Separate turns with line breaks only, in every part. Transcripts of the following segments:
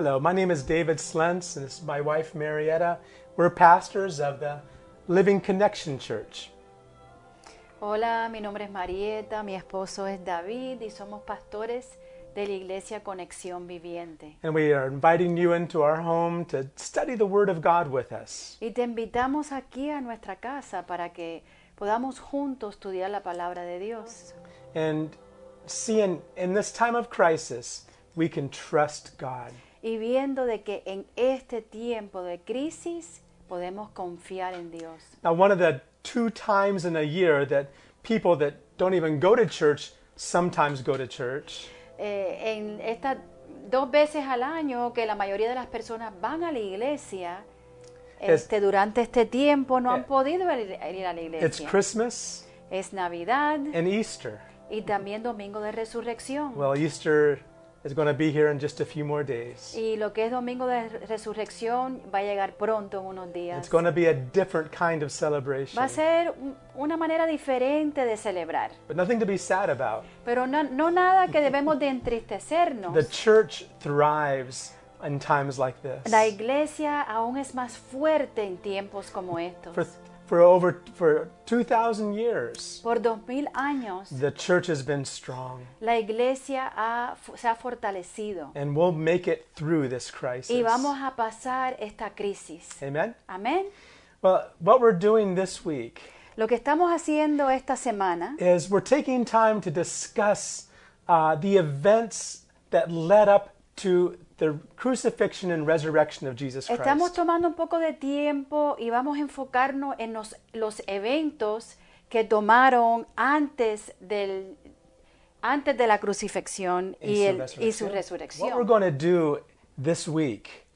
Hello, my name is David Slentz, and this is my wife Marietta. We're pastors of the Living Connection Church.
Hola, mi nombre es Marieta, mi esposo es David y somos pastores de la Iglesia Conexión Viviente.
And we are inviting you into our home to study the Word of God with us.
Y te invitamos aquí a nuestra casa para que podamos juntos estudiar la palabra de Dios.
And seeing in this time of crisis, we can trust God.
Y viendo de que en este tiempo de crisis podemos confiar en Dios.
Now, one of the two times in a year that people that don't even go to church sometimes go to church
Eh, en estas dos veces al año que la mayoría de las personas van a la iglesia,
Es-
este, durante este tiempo no
Eh,
han podido ir, ir a la
it's
iglesia.
Christmas
Es Navidad
and Easter.
y también Domingo de Resurrección.
Well, Easter is going to be here in just a few more days.
Y lo que es Domingo de Resurrección va a llegar pronto en unos días.
It's going to be a different kind of celebration,
Va a ser un- una manera diferente de celebrar,
but nothing to be sad about.
pero no, no nada que debemos de entristecernos.
The church thrives in times like this.
La iglesia aún es más fuerte en tiempos como estos.
For, for over for 2,000 years,
Por dos mil años,
the church has been strong,
la iglesia ha- se ha fortalecido
and we'll make it through this crisis.
y vamos a pasar esta crisis.
Amen.
Amén.
Well, what we're doing this week
Lo que estamos haciendo esta semana
is we're taking time to discuss uh, the events that led up to the crucifixion and resurrection of Jesus Christ.
Estamos tomando un poco de tiempo y vamos a enfocarnos en los, los eventos que tomaron antes del antes de la crucifixión y, el- y su
What we're
resurrección.
going to do this week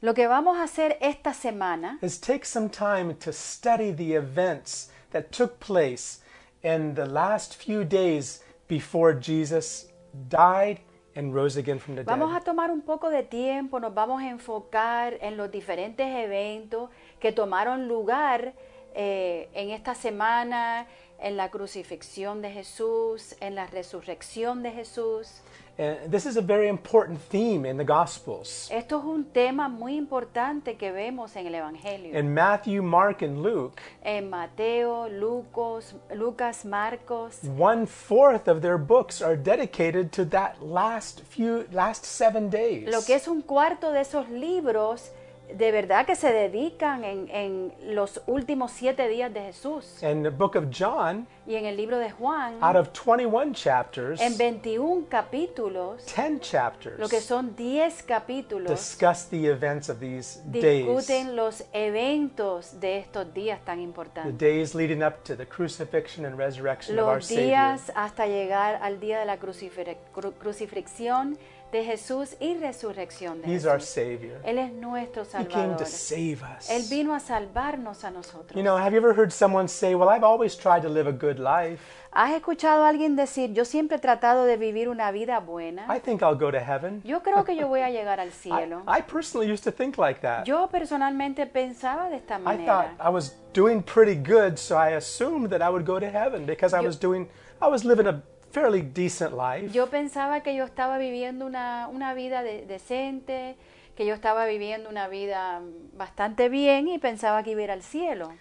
Lo que vamos a hacer esta semana
is take some time to study the events that took place in the last few days before Jesus died and rose again from the
vamos a tomar un poco de tiempo, nos vamos a enfocar en los diferentes eventos que tomaron lugar eh, en esta semana, en la crucifixión de Jesús, en la resurrección de Jesús.
And this is a very important theme in the Gospels.
Esto es un tema muy importante que vemos en el Evangelio.
In Matthew, Mark, and Luke,
En Mateo, Lucas, Lucas, Marcos,
one fourth of their books are dedicated to that last few last seven days.
lo que es un cuarto de esos libros, de verdad que se dedican en, en los últimos siete días de Jesús.
In the book of John,
Y en el libro de Juan,
out of 21 chapters,
en 21 capítulos,
10 chapters
lo que son 10 capítulos,
discuss the events of these days,
discuten los eventos de estos días tan
the
importantes.
days leading up to the crucifixion and resurrection of our
los
Savior.
días hasta llegar al día de la crucifire- cru- crucifixión de Jesús y resurrección de
He's our
Jesús.
Savior.
Él es nuestro
He came
Salvador.
to save us.
Él vino a salvarnos a nosotros.
You know, have you ever heard someone say, "Well, I've always tried to live a good life.
¿Has escuchado a alguien decir, yo siempre he tratado de vivir una vida
I
buena?
think I'll go to heaven."
Yo creo que yo voy a llegar al
I,
cielo.
I personally used to think like that.
Yo personalmente pensaba de esta
I thought
manera.
I was doing pretty good, so I assumed that I would go to heaven because I was doing, I was living a fairly decent life.
Yo pensaba que yo estaba viviendo una, una vida de- decente, que yo estaba viviendo una vida mm, bastante bien y pensaba que iba a ir al cielo.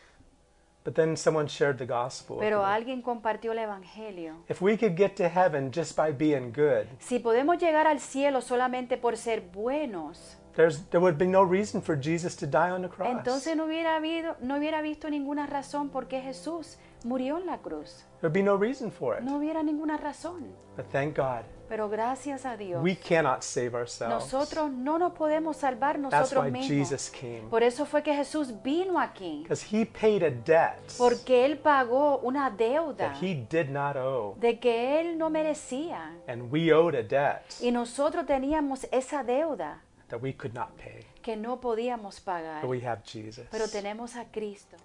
But then someone shared the gospel. with
Pero alguien compartió el Evangelio.
If we could get to heaven just by being good,
Si podemos llegar al cielo solamente por ser buenos,
there's, there would be no reason for Jesus to die on the cross.
entonces no hubiera, habido, no hubiera visto ninguna razón por qué Jesús murió en la cruz.
There'd be no reason for it.
No hubiera ninguna razón.
But thank God,
Pero gracias a Dios,
we cannot save ourselves.
nosotros no nos podemos salvar
That's
nosotros
why
mismos.
Jesus came.
Por eso fue que Jesús vino aquí.
Because he paid a debt
Porque Él pagó una deuda
that he did not owe.
de que Él no merecía.
And we owed a debt
Y nosotros teníamos esa deuda
that we could not pay.
que no podíamos pagar.
But we have Jesus.
Pero tenemos a Cristo.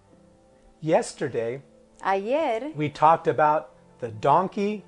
Yesterday,
Ayer
we talked about the donkey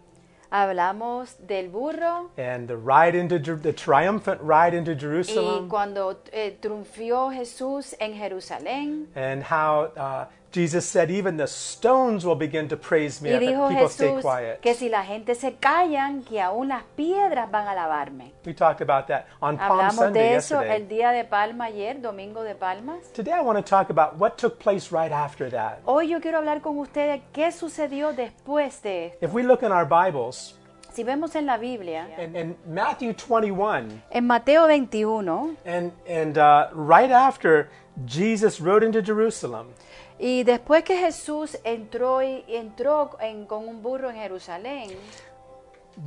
hablamos del burro
and the ride into Jer- the triumphant ride into
y
Jerusalem
cuando eh, triunfió Jesús en Jerusalén
and how uh, Jesus said, Even the stones will begin to praise me
Y
if
dijo
people stay
Jesús
quiet.
que si la gente se callan, que aún las piedras van a alabarme.
We talked about that on Palm
Hablamos
Sunday
de eso
yesterday.
el día de Palma ayer, domingo de Palmas.
Today I want to talk about what took place right after that.
Hoy yo quiero hablar con ustedes qué sucedió después de esto.
If we look in our Bibles,
Si vemos en la Biblia,
in, in Matthew 21,
en Mateo 21,
and, and uh, right after Jesus rode into Jerusalem,
y después que Jesús entró, y, entró en- con un burro en Jerusalén,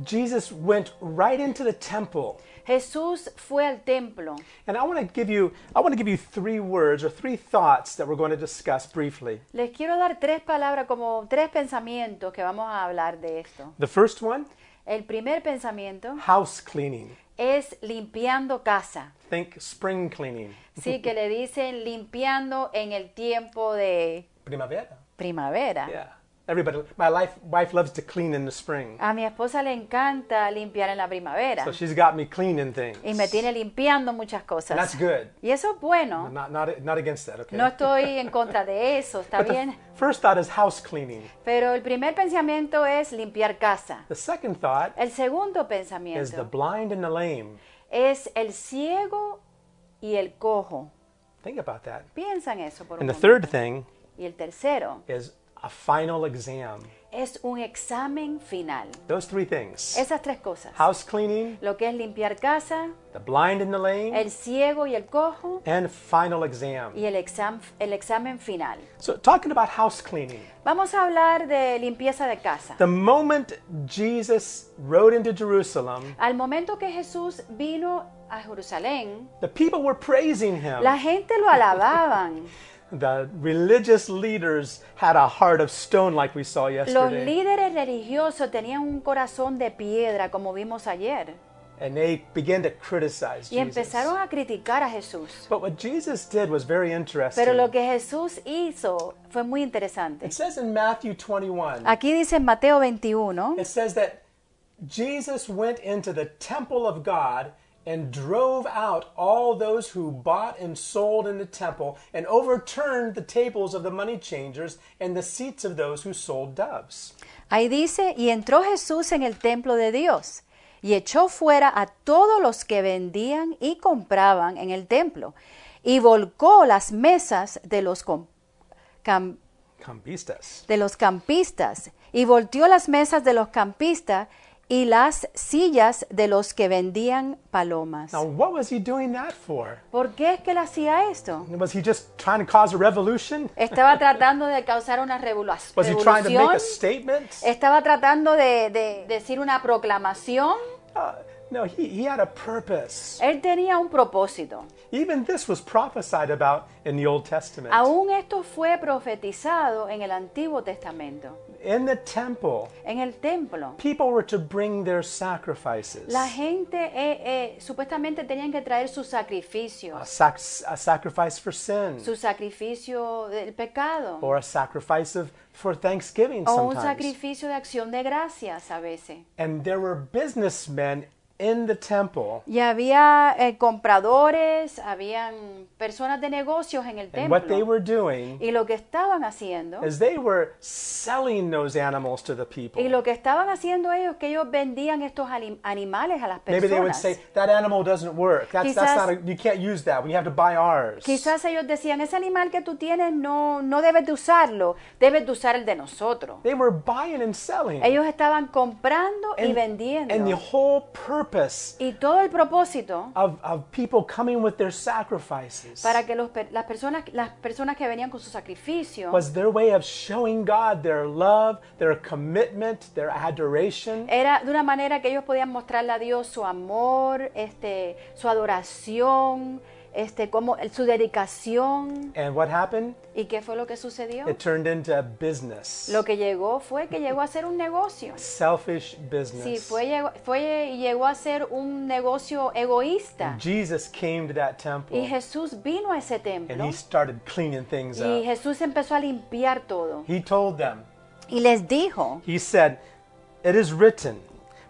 Jesus went right into the temple.
Jesús fue al templo.
And I want to give you I want to give you three words or three thoughts that we're going to discuss briefly.
Les quiero dar tres palabras, como tres pensamientos que vamos a hablar de esto.
The first one,
El primer pensamiento
house cleaning.
Es limpiando casa.
Think spring cleaning.
Sí, que le dicen limpiando en el tiempo de
Primavera.
primavera.
Yeah. Everybody my life wife loves to clean in the spring.
A mi esposa le encanta limpiar en la primavera
So she's got me cleaning things.
y me tiene limpiando muchas
And that's
cosas.
good.
Y eso es bueno.
Not, not, not against that, okay?
No estoy en contra de eso, está
But the
bien.
first thought is house cleaning.
Pero el primer pensamiento es limpiar casa.
The second thought
El segundo
is the
pensamiento
blind and the lame.
es el ciego y el cojo.
Think about that.
Piensa en eso por un
And the
momento.
third thing
Y el tercero
is a final exam.
es un examen final.
Those three things.
Esas tres cosas.
House cleaning,
Lo que es limpiar casa,
the blind and the lame,
el ciego y el cojo
and final exam.
y el, exam- el examen final.
So, talking about house cleaning,
Vamos a hablar de limpieza de casa.
the moment Jesus rode into Jerusalem,
Al momento que Jesús vino a Jerusalén,
the people were praising him.
la gente lo alababan.
The religious leaders had a heart of stone, like we saw yesterday.
Los líderes religiosos tenían un corazón de piedra, como vimos ayer,
And they began to criticize
y
Jesus.
empezaron a criticar a Jesús.
But what Jesus did was very interesting.
Pero lo que Jesús hizo fue muy interesante.
It says in Matthew 21,
Aquí dice en Mateo 21,
it says that Jesus went into the temple of God and drove out all those who bought and sold in the temple and overturned the tables of the money changers and the seats of those who sold doves.
ahí dice, y entró Jesús en el templo de Dios y echó fuera a todos los que vendían y compraban en el templo y volcó las mesas de los, com- cam-
Campistas.
de los campistas y volteó las mesas de los campistas y las sillas de los que vendían palomas.
Now, what was he doing that for?
¿Por qué es que él hacía esto?
Was he just trying to cause a revolution?
Estaba tratando de causar una revolu-
Was he trying to make
revolución.
a statement?
Estaba tratando de, de decir una proclamación.
Uh, no, he, he had a purpose.
Él tenía un propósito.
Even this was prophesied about in the Old Testament.
Aún esto fue profetizado en el Antiguo Testamento.
In the temple,
En el templo,
people were to bring their sacrifices.
la gente eh, eh, supuestamente tenían que traer sus
A,
sacrificios.
sac- a sacrifice for sin,
Su sacrificio del pecado.
or a sacrifice of, for Thanksgiving
O un
sometimes.
sacrificio de acción de gracias a veces.
And there were businessmen in the temple.
Y había eh, compradores, habían personas de negocios en el
And what they
templo.
were doing
Y lo que estaban haciendo,
is they were selling those animals to the people.
y lo que estaban haciendo ellos, que ellos vendían estos ali- animales a las
Maybe they would
personas.
say that animal doesn't work. That's, that's
Quizás-
not a, you can't use that. We have to buy ours.
Quizás ellos decían, ese animal que tú tienes no, no debes de usarlo, debes de usar el de nosotros.
They were buying and selling.
Ellos estaban comprando y
and,
vendiendo.
and the whole purpose
Y todo el propósito
of, of people coming with their sacrifices
para que los las, personas, las personas que venían con su sacrificio
was their way of showing God their love, their commitment, their adoration.
era de una manera que ellos podían mostrarle a Dios su amor, este, su adoración, este, como, su dedicación.
And what happened?
¿Y qué fue lo que sucedió?
It turned into a business.
Lo que llegó fue que llegó a ser un negocio.
Selfish business.
Sí, fue, llegó- fue y llegó a ser un negocio egoísta.
Jesus came to that temple
Y Jesús vino a ese
and
templo
he started cleaning things
y
up.
Jesús empezó a limpiar todo.
He told them,
Y les dijo,
He said, It is written,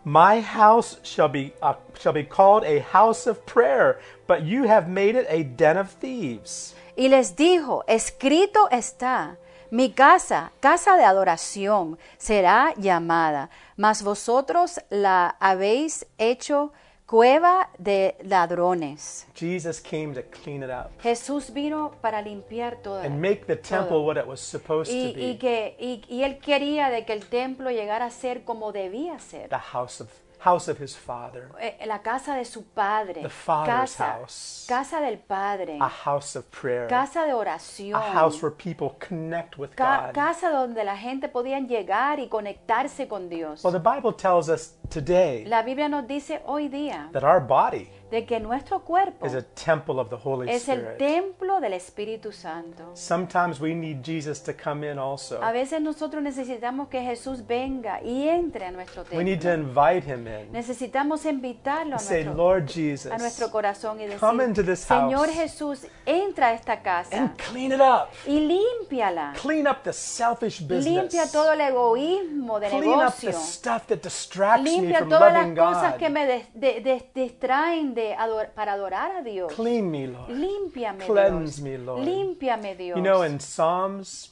My house shall be, uh, shall be called a house of prayer, but you have made it a den of thieves.
y les dijo, escrito está, Mi casa, casa de adoración, será llamada, mas vosotros la habéis hecho cueva de ladrones.
Jesus came to clean it up
Jesús vino para limpiar todo.
and make the temple what it was supposed to
Y, y
be
que, y, y él quería de que el templo llegara a ser como debía ser.
the house of, house of his Father,
Eh, La casa de su padre.
The Father's
casa,
house.
casa del padre.
a house of prayer,
Casa de oración.
a house where people connect with
Ca-
God.
casa donde la gente podía llegar y conectarse con Dios.
Well, the Bible tells us today
La Biblia nos dice hoy día
that our body
de que nuestro cuerpo
is a temple of the Holy
es el
Spirit.
templo del Espíritu Santo.
Sometimes we need Jesus to come in also.
A veces nosotros necesitamos que Jesús venga y entre a nuestro
We need to
templo.
invite him in.
Necesitamos invitarlo a
Say,
nuestro,
Lord Jesus,
a nuestro corazón y
come into
decir,
this
Señor
house
Jesús, entra a esta casa
and clean it up.
y límpiala.
Clean up the selfish
Limpia
business.
todo el egoísmo de
Clean up
negocio.
the stuff that distracts me
Limpia
from
todas las
loving
cosas que me des- de- de- distraen de ador- para adorar a Dios.
Clean me, Lord.
Límpiame,
Cleanse
Dios.
me, Lord.
Límpiame, Dios.
You know, in Psalms,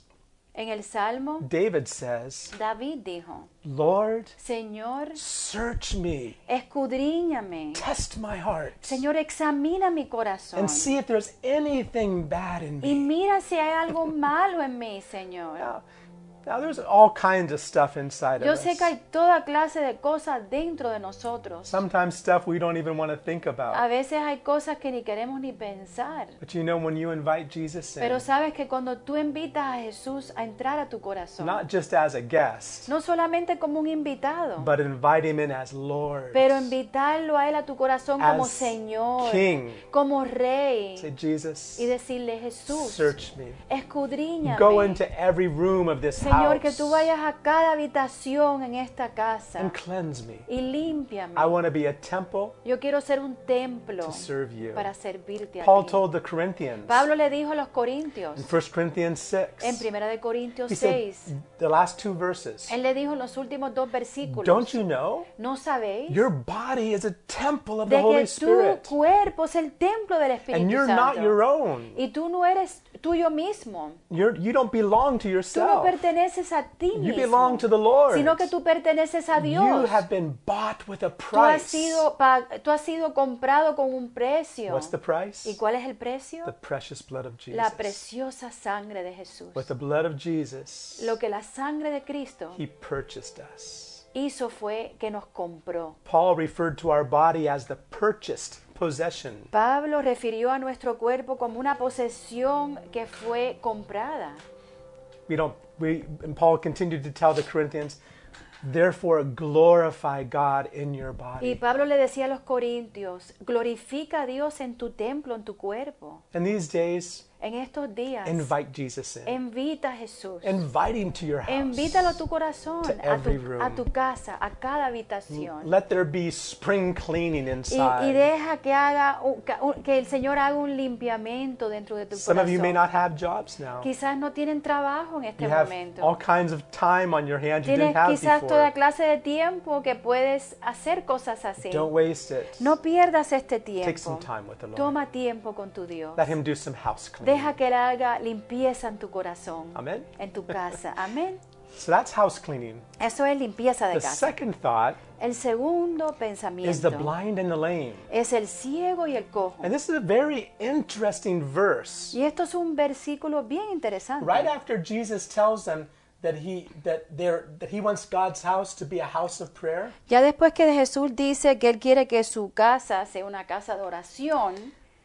en el Salmo,
David says,
David dijo,
Lord,
Señor,
search me,
escudriñame.
test my heart,
Señor, examina mi corazón.
and see if there's anything bad in
Y
me.
mira si hay algo malo en mí, Señor.
Now, now there's all kinds of stuff inside
Yo
of
sé
us.
que hay toda clase de cosas dentro de nosotros.
Sometimes stuff we don't even want to think
A
about.
veces hay cosas que ni queremos ni pensar.
But you know, when you invite Jesus in,
Pero sabes que cuando tú invitas a Jesús a entrar a tu corazón,
not just as a guest,
no solamente como un invitado,
but invite him in as Lord.
pero invitarlo a Él a tu corazón como
As
Señor,
King.
como Rey,
Say, Jesus,
y decirle, Jesús,
search me.
escudriñame.
Go into every room of this
Señor, que tú vayas a cada habitación en esta casa
and cleanse me.
y límpiame.
I want to be a temple
Yo quiero ser un templo
to serve you.
para servirte a
Paul
ti.
told the Corinthians
Pablo le dijo a los corintios,
in 1 Corinthians 6,
en Primera de Corintios
he said
6,
the last two verses,
él le dijo en los últimos dos versículos,
Don't you know?
¿no sabéis
Your body is a temple of the Holy
que tu
Spirit,
cuerpo es el templo del Espíritu
and you're not
Santo?
your own.
Y tú no eres tuyo mismo.
You're, you don't belong to
Tú no
yourself.
Perteneces a ti
You belong to
mismo,
the Lord.
sino que tú perteneces a
You
Dios.
have been bought with a
Tú has,
price.
sido, tú has sido comprado con un precio.
What's the price?
¿Y cuál es el precio?
The precious blood of Jesus.
La preciosa sangre de Jesús.
With the blood of Jesus,
Lo que la sangre de Cristo
He purchased us.
hizo fue que nos compró.
Paul referred to our body as the purchased possession.
Pablo refirió a nuestro cuerpo como una posesión que fue comprada.
We don't. We and Paul continued to tell the Corinthians, therefore glorify God in your body. Y.
Pablo le decía a los corintios, glorifica a Dios en tu templo, en tu cuerpo.
In these days,
En estos días,
invite Jesus in.
invita a Jesús.
Invite him to your house.
Invítalo a tu corazón,
To
a tu,
every room.
a tu casa, a cada habitación.
Let there be spring cleaning
Y, y
inside.
deja que haga que el Señor haga un limpiamiento dentro de tu
Some of you may
corazón.
not have jobs now.
Quizás no tienen trabajo en este
You have
momento.
all kinds of time on your hands you
Tienes
didn't have
quizás
before.
toda clase de tiempo que puedes hacer cosas así.
Don't waste it.
No pierdas este
Take some
tiempo.
time with the Lord.
Toma tiempo con tu Dios.
Let him do some house cleaning.
Deja que Él haga limpieza en tu corazón,
Amen.
en tu casa. Amén.
So that's house cleaning.
Eso es limpieza de
The
casa.
second thought
El segundo
is the
pensamiento
blind and the lame.
es el ciego y el cojo.
And this is a very interesting verse.
Y esto es un versículo bien interesante.
Right after Jesus tells them that he that they're that he wants God's house to be a house of prayer,
Ya después que Jesús dice que Él quiere que su casa sea una casa de oración,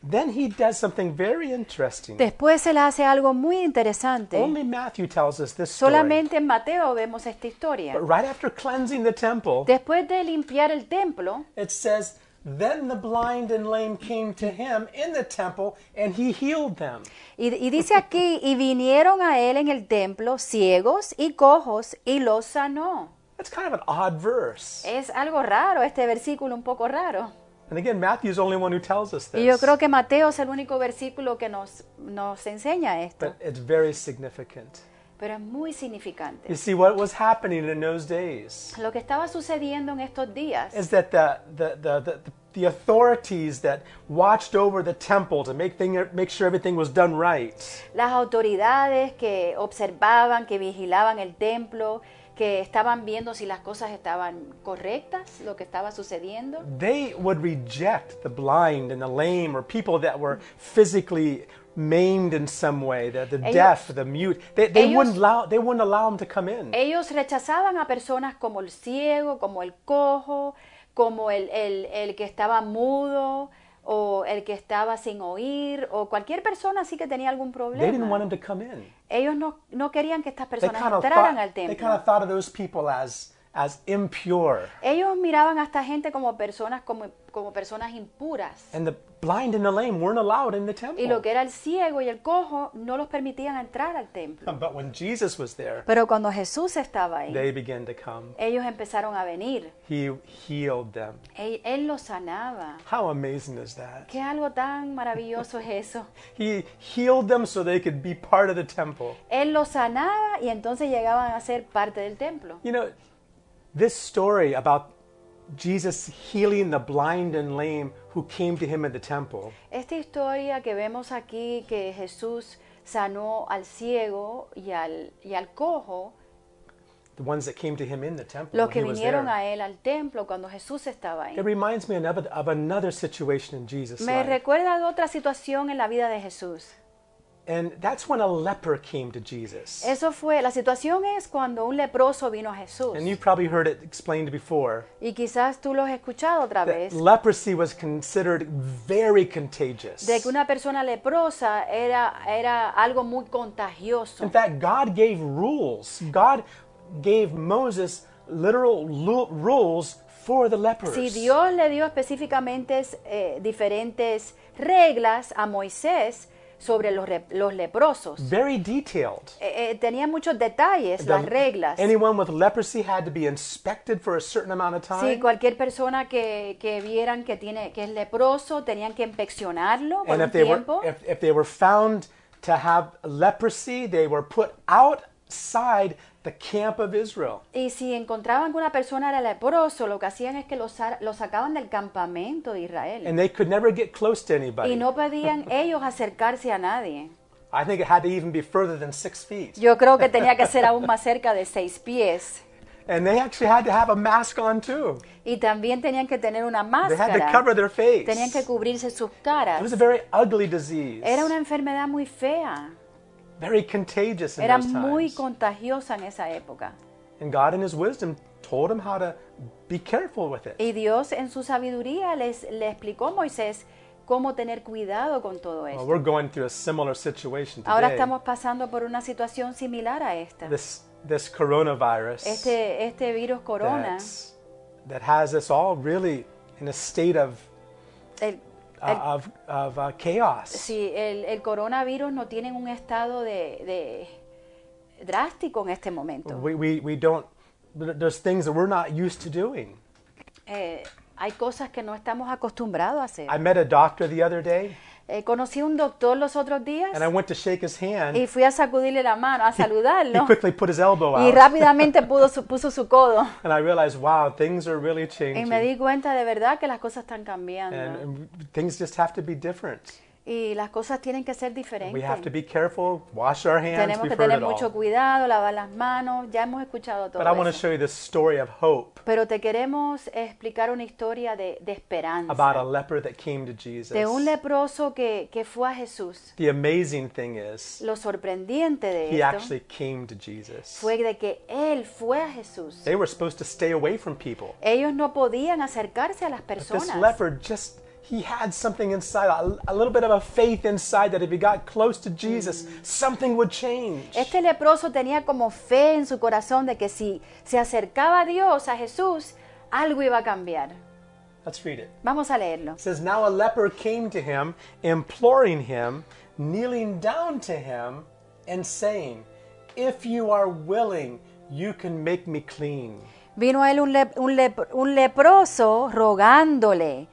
then he does something very interesting.
después Él hace algo muy interesante.
Only Matthew tells us this story.
Solamente en Mateo vemos esta historia.
But right after cleansing the temple,
Después de limpiar el templo,
it says, Then the blind and lame came to him in the temple, and he healed them.
y, y dice aquí, y vinieron a Él en el templo ciegos y cojos y los sanó.
That's kind of an odd verse.
Es algo raro este versículo, un poco raro.
And again, Matthew's the only one who tells us this.
Y yo creo que Mateo es el único versículo que nos, nos enseña esto,
But it's very significant.
pero es muy significante.
You see, what was happening in those days
Lo que estaba sucediendo en estos días
is that the, the, the, the, the authorities that watched over the temple to make, thing, make sure everything was done right,
Las autoridades que observaban, que vigilaban el templo, que estaban viendo si las cosas estaban correctas, lo que estaba sucediendo,
they would reject the blind and the lame or people that were physically maimed in some way, the, the
Ellos-
deaf, the mute. They, they,
ellos-
wouldn't allow, they wouldn't allow them to come in.
ellos rechazaban a personas como el ciego, como el cojo, como el, el- el que estaba mudo o el que estaba sin oír o cualquier persona así que tenía algún
They didn't want
problema.
them to come in.
Ellos no, no querían que estas
They
personas entraran
thought,
al
they
templo.
kind of thought of those people as, as impure.
Ellos miraban a esta gente como personas como, como personas impuras.
And the blind and the lame weren't allowed in the
Y
temple.
lo que era el ciego y el cojo no los permitían entrar al templo.
But when Jesus was there,
Pero cuando Jesús estaba ahí,
they began to come.
ellos empezaron a venir.
He healed them.
Él, él los sanaba.
How amazing is that?
¿Qué algo tan maravilloso es eso?
He healed them so they could be part of the temple.
Él los sanaba y entonces llegaban a ser parte del templo.
You know, this story about Jesus healing the blind and lame who came to him at the temple
Esta historia que vemos aquí, que Jesús sanó al ciego y al, y al cojo,
the ones that came to him in the temple
los que vinieron a él al templo cuando Jesús estaba ahí.
It reminds me of, of another situation in Jesus'
Me
life.
recuerda de otra situación en la vida de Jesús.
And that's when a leper came to Jesus.
Eso fue, la situación es cuando un leproso vino a Jesús.
And you've probably heard it explained before.
Y quizás tú lo has escuchado otra vez,
leprosy was considered very contagious.
de que una persona leprosa era, era algo muy contagioso.
In fact, God gave rules. God gave Moses literal rules for the lepers.
Si Dios le dio específicamente eh, diferentes reglas a Moisés sobre los, los leprosos,
Very detailed.
Eh, eh, tenía muchos detalles, las
The-
reglas.
Anyone with leprosy had to be inspected for a certain amount of time.
Sí, cualquier persona que, que vieran que tiene que es leproso tenían que inspeccionarlo por
and
un
if they were
tiempo.
if, if they were found to have leprosy, they were put outside the camp of Israel.
Y si encontraban que una persona era leproso, lo que hacían es que lo, lo sacaban del campamento de Israel.
And they could never get close to anybody.
Y no podían ellos acercarse a nadie.
I think it had to even be further than six feet.
Yo creo que tenía que ser aún más cerca de seis pies.
And they actually had to have a mask on too.
Y también tenían que tener una
They had to
máscara.
cover their face.
Tenían que cubrirse sus
It
caras.
was a very ugly disease.
Era una enfermedad muy fea.
Very contagious in
Era
those
muy contagiosa en esa época.
And God in his wisdom told him how to be careful with it.
Y Dios en su sabiduría les, le explicó a Moisés cómo tener cuidado con todo
Well,
esto.
we're going through a similar situation today.
Ahora estamos pasando por una situación similar a esta.
this this coronavirus
Este, este virus corona,
that has us all really in a state of
el, el-
of, of uh, chaos.
sí, el, el coronavirus no tiene un estado de, de drástico en este momento.
We, we, we don't, there's things that we're not used to doing.
Eh, hay cosas que no estamos acostumbrados a hacer.
I met a doctor the other day
Eh, conocí a un doctor los otros días
and I went to shake his hand.
y fui a sacudirle la mano, a
He
saludarlo.
quickly put his elbow
Y
out.
rápidamente pudo su- puso su codo.
And I realized, wow, things are really
Y
changing.
me di cuenta de verdad que las cosas están cambiando.
and, and things just have to be different.
Y las cosas tienen que ser
We have to
diferentes.
be careful, wash our hands,
Tenemos que tener mucho cuidado, lavar las manos. Ya hemos escuchado todo
But I want to
eso.
show you this story of hope
Pero te queremos explicar una historia de, de esperanza.
about a leper that came to Jesus.
De un leproso que, que fue a Jesús.
The amazing thing is,
Lo sorprendiente de
he
esto
actually came to Jesus.
fue de que él fue a Jesús.
They were supposed to stay away from people.
Ellos no podían acercarse a las
But this
personas.
leper just, he had something inside, a, little bit of a faith inside that if he got close to Jesus, mm. something would change.
Este leproso tenía como fe en su corazón de que si se acercaba a Dios, a Jesús, algo iba a cambiar.
Let's read it.
Vamos a leerlo.
It says, Now a leper came to him, imploring him, kneeling down to him, and saying, If you are willing, you can make me clean.
Vino a él un, lep- un lep- un leproso rogándole,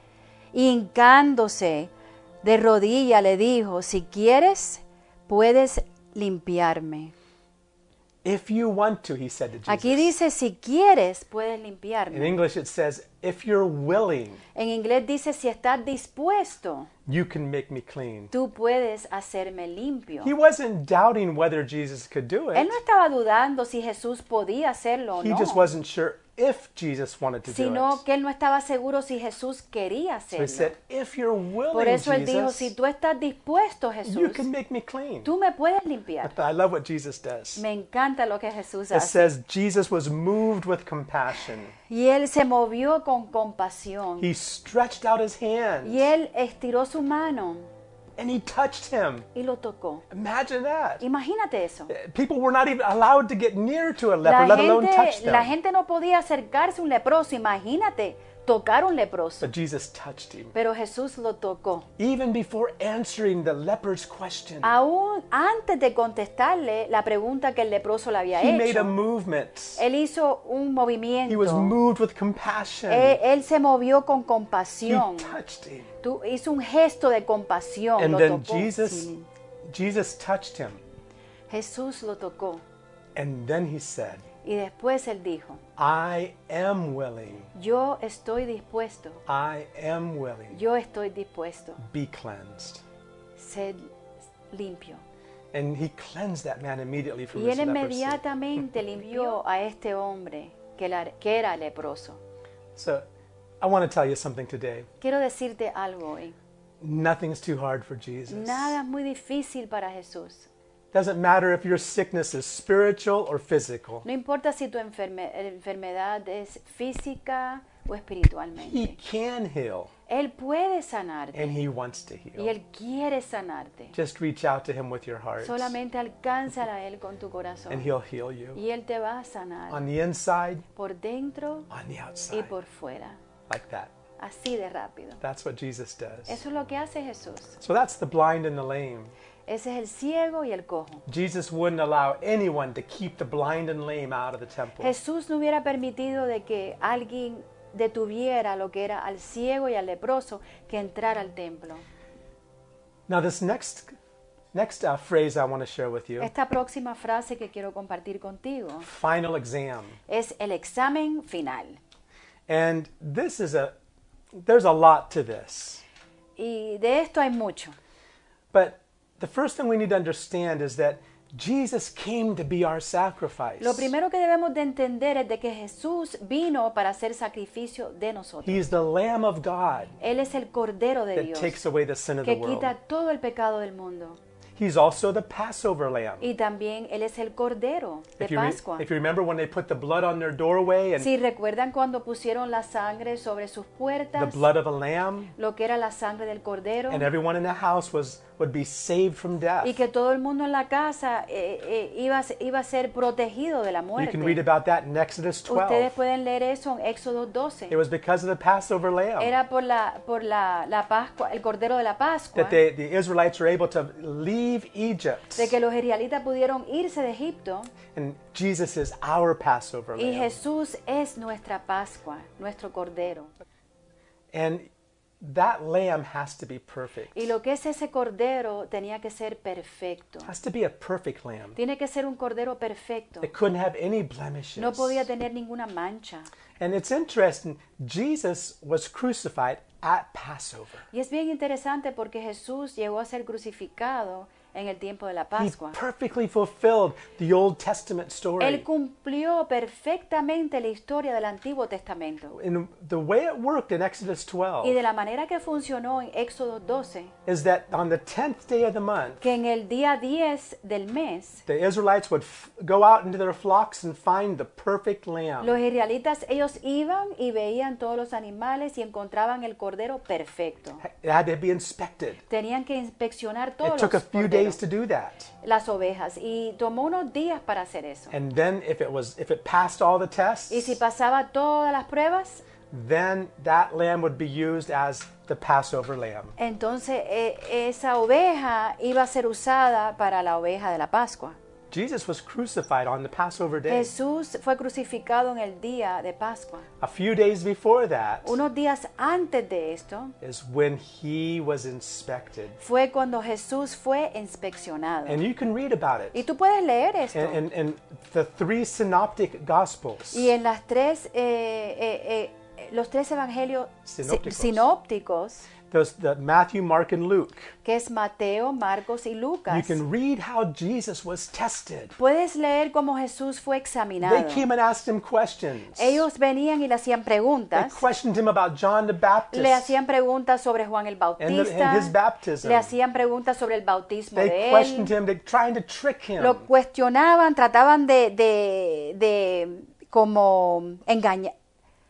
hincándose de rodilla, le dijo, si quieres, puedes limpiarme.
If you want to, he said to Jesus.
Aquí dice, si quieres, puedes
In
limpiarme.
English, it says, if you're willing,
En inglés dice, si estás dispuesto,
you can make me clean.
tú puedes hacerme limpio.
He wasn't doubting whether Jesus could do
Él
it.
no estaba dudando si Jesús podía hacerlo o
He
no,
just wasn't sure if Jesus wanted to do
sino
it.
que él no estaba seguro si Jesús quería
So he
hacerlo.
said, if you're
Por
willing,
eso él dijo, si
Jesus,
tú estás dispuesto,
you
Jesús,
can make me clean.
tú me puedes limpiar.
I love what Jesus does.
Me encanta lo que Jesús
It
hace.
says Jesus was moved with compassion.
Y él se movió con compasión.
He stretched out his hand
Y él estiró su mano
and he touched him.
y lo tocó.
Imagine that.
Imagínate eso.
Eh, people were not even allowed to get near to a
La
leper, let alone touch
them. la gente no podía acercarse a un leproso. Imagínate, tocar a un leproso.
But Jesus touched him.
Pero Jesús lo tocó.
Even before answering the leper's question,
Aún antes de contestarle la pregunta que el leproso le había
he made a
hecho,
movement.
él hizo un
He was
movimiento.
moved with compassion.
Él, él se movió con
He
compasión.
touched him.
Tú, hizo un gesto de compasión.
And
lo
then
tocó.
Jesus,
Sí.
Jesus touched him.
Jesús lo tocó.
And then he said,
Y después él dijo,
I am willing.
yo estoy dispuesto,
I am willing.
yo estoy dispuesto,
Be cleansed.
sed limpio.
And he cleansed that man immediately from
Y
his
él
leprosy.
inmediatamente limpió a este hombre que, la- que era leproso.
So I want to tell you something today.
Quiero decirte algo hoy.
Nothing's too hard for Jesus.
Nada es muy difícil para Jesús.
Doesn't matter if your sickness is spiritual or physical.
No importa si tu enferme- enfermedad es física o espiritualmente.
He can heal
Él puede sanarte
and he wants to heal. y.
Él quiere sanarte.
Just reach out to him with your heart
Solamente alcánzala a Él con tu corazón.
and he'll heal you.
y Él te va a sanar
On the inside,
por dentro
on the outside.
y por fuera.
Like that.
Así de rápido.
That's what Jesus does.
Eso es lo que hace Jesús.
So that's the blind and the lame.
Ese es el ciego y el cojo.
Jesus wouldn't allow anyone to keep the blind and lame out of the temple.
Jesús no hubiera permitido de que alguien detuviera lo que era al ciego y al leproso que entrara al templo.
Now, this next next uh, phrase I want to share with you
Esta próxima frase que quiero compartir contigo
final exam.
es el examen final.
And this is a, there's a lot to this.
Y de esto hay mucho.
But the first thing we need to understand is that Jesus came to be our sacrifice.
Lo primero que debemos de entender es de que Jesús vino para hacer sacrificio de nosotros.
He's the Lamb of God
Él es el Cordero de
that
Dios
takes away the sin of the
que
world.
quita todo el pecado del mundo.
He's also the Passover Lamb.
Y también Él es el Cordero de
If you,
Pascua.
if you remember when they put the blood on their doorway and
Si recuerdan cuando pusieron la sangre sobre sus
the
puertas,
blood of a lamb,
lo que era la sangre del Cordero,
and everyone in the house was would be saved from death.
y que todo el mundo en la casa eh, eh, iba, iba a ser protegido de la
You can read
muerte.
about that in Exodus 12.
Ustedes pueden leer eso en Éxodo 12.
It was because of the Passover lamb
Era por la por la, la Pascua, el Cordero de la Pascua,
that they, the Israelites were able to leave Egypt.
de que los israelitas pudieron irse de Egipto
And Jesus is our Passover
y
lamb.
Jesús es nuestra Pascua, nuestro Cordero.
And that lamb has to be perfect.
Y lo que es ese Cordero tenía que ser perfecto.
has to be a perfect lamb.
Tiene que ser un Cordero perfecto.
It couldn't have any blemishes.
No podía tener ninguna mancha.
And it's interesting, Jesus was crucified at Passover.
Y es bien interesante porque Jesús llegó a ser crucificado en el tiempo de la
He
Pascua.
perfectly fulfilled the Old Testament story.
Él cumplió perfectamente la historia del Antiguo Testamento.
And the way it worked in Exodus
Y
12
de la manera que funcionó en Éxodo 12,
is that on the 10th day of the month,
que en el día 10 del mes,
the Israelites would f- go out into their flocks and find the perfect lamb.
los israelitas, ellos iban y veían todos los animales y encontraban el cordero perfecto.
It had to be inspected.
Tenían que inspeccionar todos It
took a few days to do that.
las ovejas y tomó unos días para hacer eso.
And then if it was if it passed all the tests,
Y si pasaba todas las pruebas,
then that lamb would be used as the Passover lamb.
entonces esa oveja iba a ser usada para la oveja de la Pascua.
Jesus was crucified on the Passover day.
Jesús fue crucificado en el día de Pascua.
A few days before that
Unos días antes de esto
is when he was inspected.
fue cuando Jesús fue inspeccionado.
And you can read about it.
Y tú puedes leer esto.
in, in, in the three synoptic gospels.
Y en las tres, eh, eh, eh, los tres evangelios si-
Sinópticos.
sinópticos,
Those, the Matthew, Mark, and Luke.
que es Mateo, Marcos y
You
Lucas,
can read how Jesus was tested.
puedes leer cómo Jesús fue examinado.
They came and asked him questions.
Ellos venían y le hacían
They
preguntas.
questioned him about John the Baptist.
Le hacían preguntas sobre Juan el
and, the-
Bautista.
and his baptism.
Le hacían preguntas sobre el bautismo
They
de
questioned
él.
him, they trying to trick him.
Lo cuestionaban, trataban de, de, de como engañar,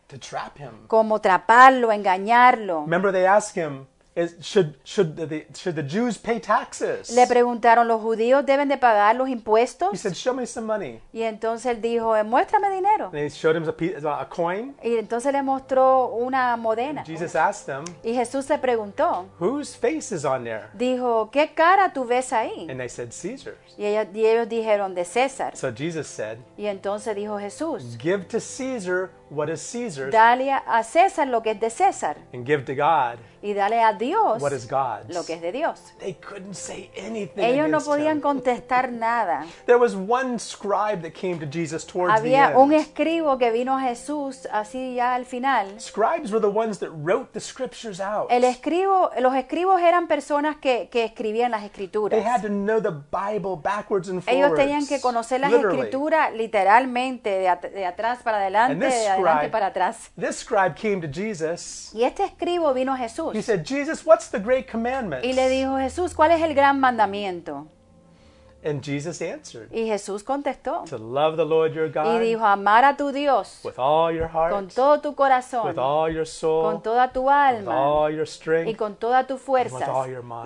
to trap him.
como atraparlo, engañarlo.
Remember, they asked him, is, should, should, the, should the Jews pay taxes?
Le preguntaron, ¿los judíos deben de pagar los
He
impuestos?
said, Show me some money.
Y entonces él dijo, "Eh, muéstrame dinero.
And they showed him a, piece, a coin.
Y entonces le mostró una modena.
Jesus asked them,
Y Jesús le preguntó,
Whose face is on there?
dijo, ¿qué cara tú ves ahí?
And they said, Caesar's.
Y, ella- y ellos dijeron, de César.
So Jesus said,
Y entonces dijo Jesús,
Give to Caesar what is Caesar's,
dale a- César lo que es de César
and give to God
y dale a Dios
what is God's.
lo que es de Dios.
They couldn't say anything.
Ellos no podían
him.
contestar nada.
There was one scribe that came to Jesus towards the
Había un
end.
escribo que vino a Jesús así ya al final.
Scribes were the ones that wrote the scriptures out.
El escribo, los escribos eran personas que, que escribían las
They had
escrituras.
to know the Bible backwards and
Ellos
forwards.
tenían que conocer las escrituras literalmente, de, at- de atrás para adelante, de adelante para atrás.
This scribe came to Jesus.
Y este escribo vino a Jesús
He said, Jesus, what's the great commandment?
y le dijo, Jesús, ¿cuál es el gran mandamiento?
And Jesus answered,
Y Jesús contestó
to love the Lord your
y
God
dijo, amar a tu Dios
with all your heart,
con todo tu corazón,
with all your soul,
con toda tu
with
alma
all your
y con toda tu fuerza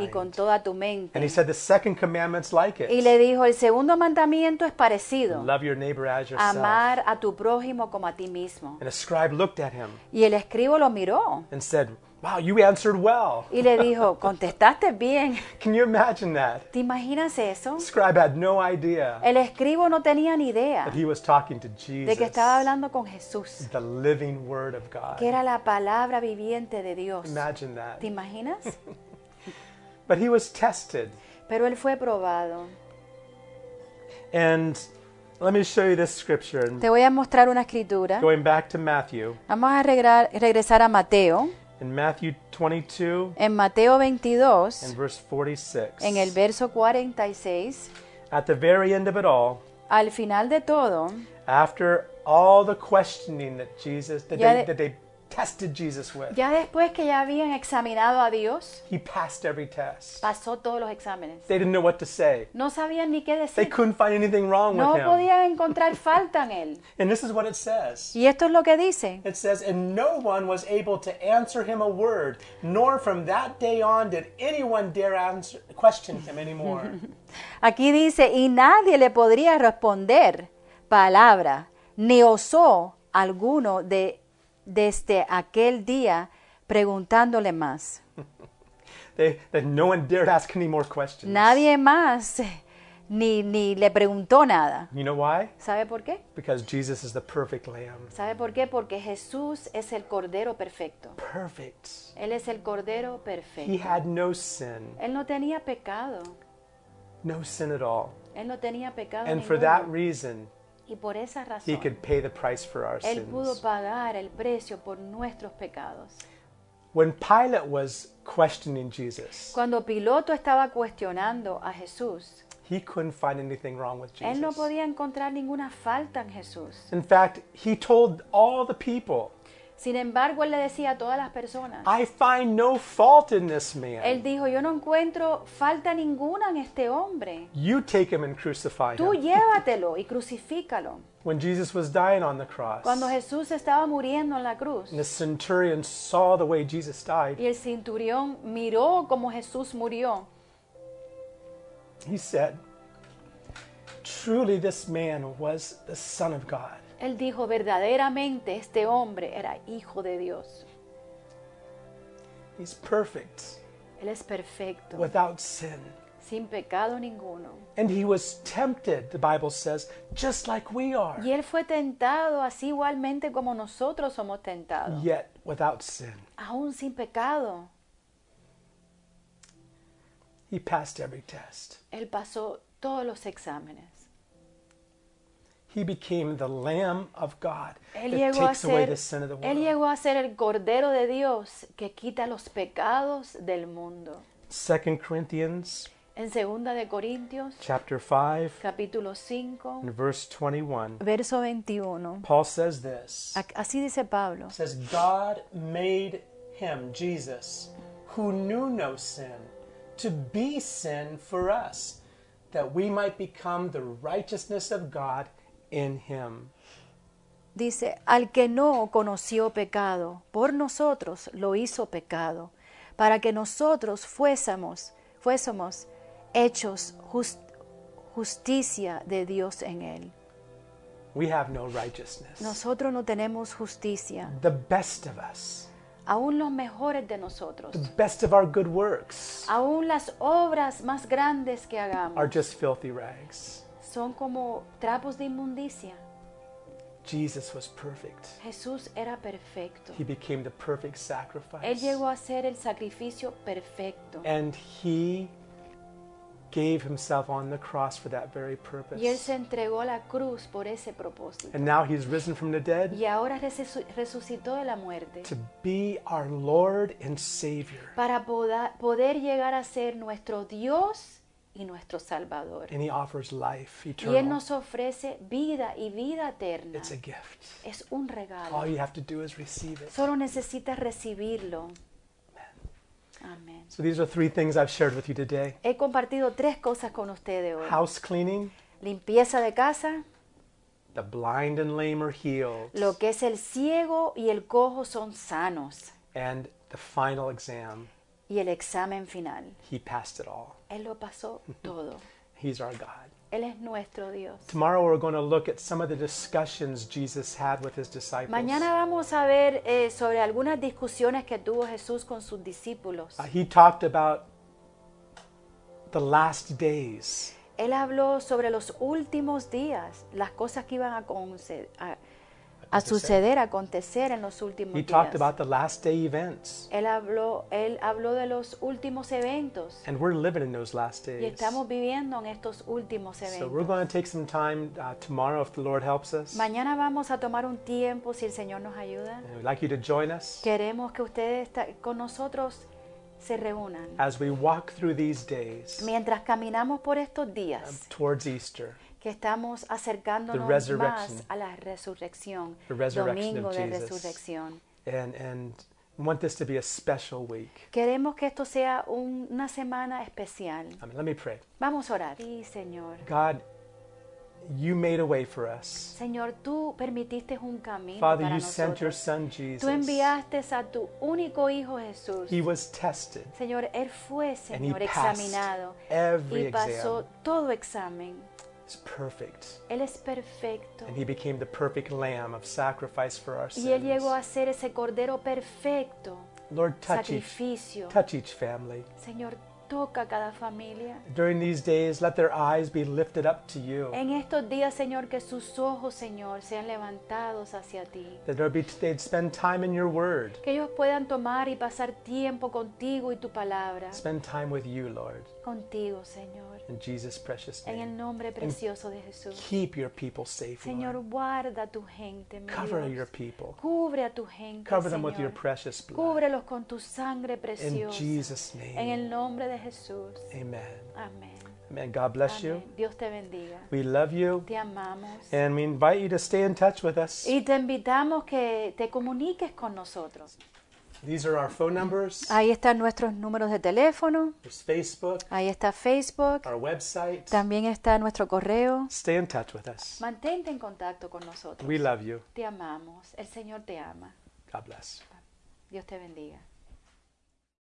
y con toda tu
And
mente.
he said the second commandment's like
Y
it.
le dijo, el segundo mandamiento es parecido,
Love your neighbor as yourself.
amar a tu prójimo como a ti mismo.
And a scribe looked at him
Y el escribo lo miró
and said, Wow, you answered well.
y le dijo, contestaste bien.
Can you imagine that?
¿Te imaginas eso?
Scribe had no idea
El escribo no tenía ni idea
that he was talking to
de
Jesus,
que estaba hablando con Jesús,
the living word of God.
que era la palabra viviente de Dios.
Imagine that.
¿Te imaginas?
But he was tested.
Pero él fue probado.
And let me show you this scripture.
Te voy a mostrar una escritura.
going back to Matthew,
Vamos a regresar a Mateo.
In Matthew 22
En Mateo 22,
and verse 46.
en el verso 46,
At the very end of it all,
al final de todo,
after all the questioning that Jesus that, they, that they tested Jesus with,
ya después que ya habían examinado a Dios,
he passed every test.
pasó todos los exámenes.
They didn't know what to say.
No sabían ni qué
They
decir.
couldn't find anything wrong
No
with him.
podían encontrar falta en él.
And this is what it says.
Y esto es lo que dice.
It says, And no one was able to answer him a word, nor from that day on did anyone dare answer, question him anymore.
Aquí dice, y nadie le podría responder palabra, ni osó alguno de desde aquel día preguntándole más.
they, that no one dared ask any more questions.
Nadie más ni, ni le preguntó nada.
You know why?
¿Sabe por qué?
Because Jesus is the perfect lamb.
¿Sabe por qué? Porque Jesús es el Cordero perfecto.
Perfect.
Él es el Cordero
He
perfecto.
had no sin,
Él no tenía pecado.
no sin at all.
Él no tenía pecado
And for that reason,
Y por esa
he could pay the price for our
Él pudo
sins.
pagar el precio por nuestros pecados.
When Pilate was questioning Jesus,
Cuando Piloto estaba cuestionando a Jesús,
he couldn't find anything wrong with
él no
Jesus.
podía encontrar ninguna falta en Jesús.
In fact, he told all the people,
Sin embargo, él le decía a todas las personas,
I find no fault in this man.
él dijo, yo no encuentro falta ninguna en este hombre.
You take him and crucify
Tú
him.
llévatelo y crucifícalo.
When Jesus was dying on the cross,
Cuando Jesús estaba muriendo en la cruz
and the centurion saw the way Jesus died,
y el cinturión miró como Jesús murió,
he said, Truly, this man was the Son of God.
Él dijo, verdaderamente este hombre era hijo de Dios.
He's perfect,
Él es perfecto,
without sin.
sin pecado ninguno.
And he was tempted, the Bible says, just like we are,
Y él fue tentado así igualmente como nosotros somos tentados,
yet without sin.
aún sin pecado.
He passed every test.
Él pasó todos los exámenes.
He became the Lamb of God
Él
that
llegó, a
takes away the sin of the
él
world.
llegó a ser el Cordero de Dios que quita los pecados del mundo.
2 Corinthians
En segunda de Corintios,
chapter 5
capítulo 5,
and verse 21,
verso 21.
Paul says this.
Así dice Pablo.
Says God made him Jesus who knew no sin to be sin for us that we might become the righteousness of God in him.
Dice, al que no conoció pecado, por nosotros lo hizo pecado, para que nosotros fuésemos, fuésemos hechos jus- justicia de Dios en él.
We have no righteousness.
Nosotros no tenemos justicia,
The best of us,
aún los mejores de nosotros,
the best of our good works,
aún las obras más grandes que
are
hagamos,
just filthy rags.
Son como trapos de inmundicia.
Jesus was perfect.
Jesús era perfecto.
He became the perfect
Él
sacrifice.
llegó a ser el sacrificio perfecto.
And he gave himself on the cross for that very purpose.
Y Él se entregó a la cruz por ese propósito.
And now he's risen from the dead
Y ahora resuc- resucitó de la muerte
to be our Lord and Savior.
para poder llegar a ser nuestro Dios y nuestro Salvador.
And he offers life
Y Él
eternal.
nos ofrece vida y vida eterna.
It's a gift.
Es un
All
regalo.
you have to do is receive it.
Solo necesitas recibirlo. Amén.
So these are three things I've shared with you today.
He compartido tres cosas con ustedes hoy.
House cleaning,
Limpieza de casa,
the blind and lame are healed,
lo que es el ciego y el cojo son sanos.
and the final exam,
Y el examen final.
he passed it all.
Él lo pasó todo.
He's our God.
Él es nuestro Dios.
Tomorrow we're going to look at some of the discussions Jesus had with his disciples.
Mañana vamos a ver eh, sobre algunas discusiones que tuvo Jesús con sus discípulos.
Uh, he talked about the last days.
Él habló sobre los últimos días, las cosas que iban a, a- a suceder, a acontecer en los últimos
He
días.
talked about the last day events.
Él habló, él habló de los últimos eventos
And we're living in those last
y
days.
estamos viviendo en estos últimos
So
eventos.
we're going to take some time uh, tomorrow if the Lord helps us.
Mañana vamos a tomar un tiempo si el Señor nos ayuda.
And we'd like you to join us
Queremos que ustedes con nosotros se reúnan.
as we walk through these days
Mientras caminamos por estos
um,
días,
towards Easter.
Que estamos acercándonos más a la resurrección, domingo de resurrección.
And, and want this to be a special week.
Queremos que esto sea un- una semana especial.
I mean, let me pray.
Vamos a orar. Sí, Señor.
God, you made a way for us.
Señor, tú permitiste un camino
Father,
para
you sent your
nosotros.
son Jesus.
Tú enviaste a tu único Hijo Jesús.
He was tested
Señor, Él fue, Señor, examinado
every
y pasó
exam.
todo examen.
It's perfect.
Él es perfecto.
And he became the perfect lamb of sacrifice for our
Y Él llegó a ser ese cordero perfecto,
Lord, touch each, touch each family.
Señor, toca cada familia.
During these days, let their eyes be lifted up to you.
En estos días, Señor, que sus ojos, Señor, sean levantados hacia ti.
That there'd be, they'd spend time in your word.
Que ellos puedan tomar y pasar tiempo contigo y tu palabra.
Spend time with you, Lord.
Contigo, Señor.
In Jesus' precious
En el
name.
nombre precioso de Jesús.
Keep your people safe,
Señor,
Lord.
guarda a tu gente,
Cover
Dios.
your people.
Cubre a tu gente,
Cover them with your precious blood.
Cúbrelos con tu sangre
In. Jesus'
En
name.
el nombre de Jesús.
Amen.
Amén.
Amen. God bless you.
Dios te bendiga.
We love you.
Te amamos.
And we invite you to stay in touch with us.
Y te invitamos que te comuniques con nosotros.
These are our phone numbers.
Ahí están nuestros números de teléfono.
There's Facebook,
Ahí está Facebook.
our website.
También está nuestro correo.
Stay in touch with us.
Mantente en contacto con nosotros.
We love you.
Te amamos. El Señor te ama.
God bless.
Dios te bendiga.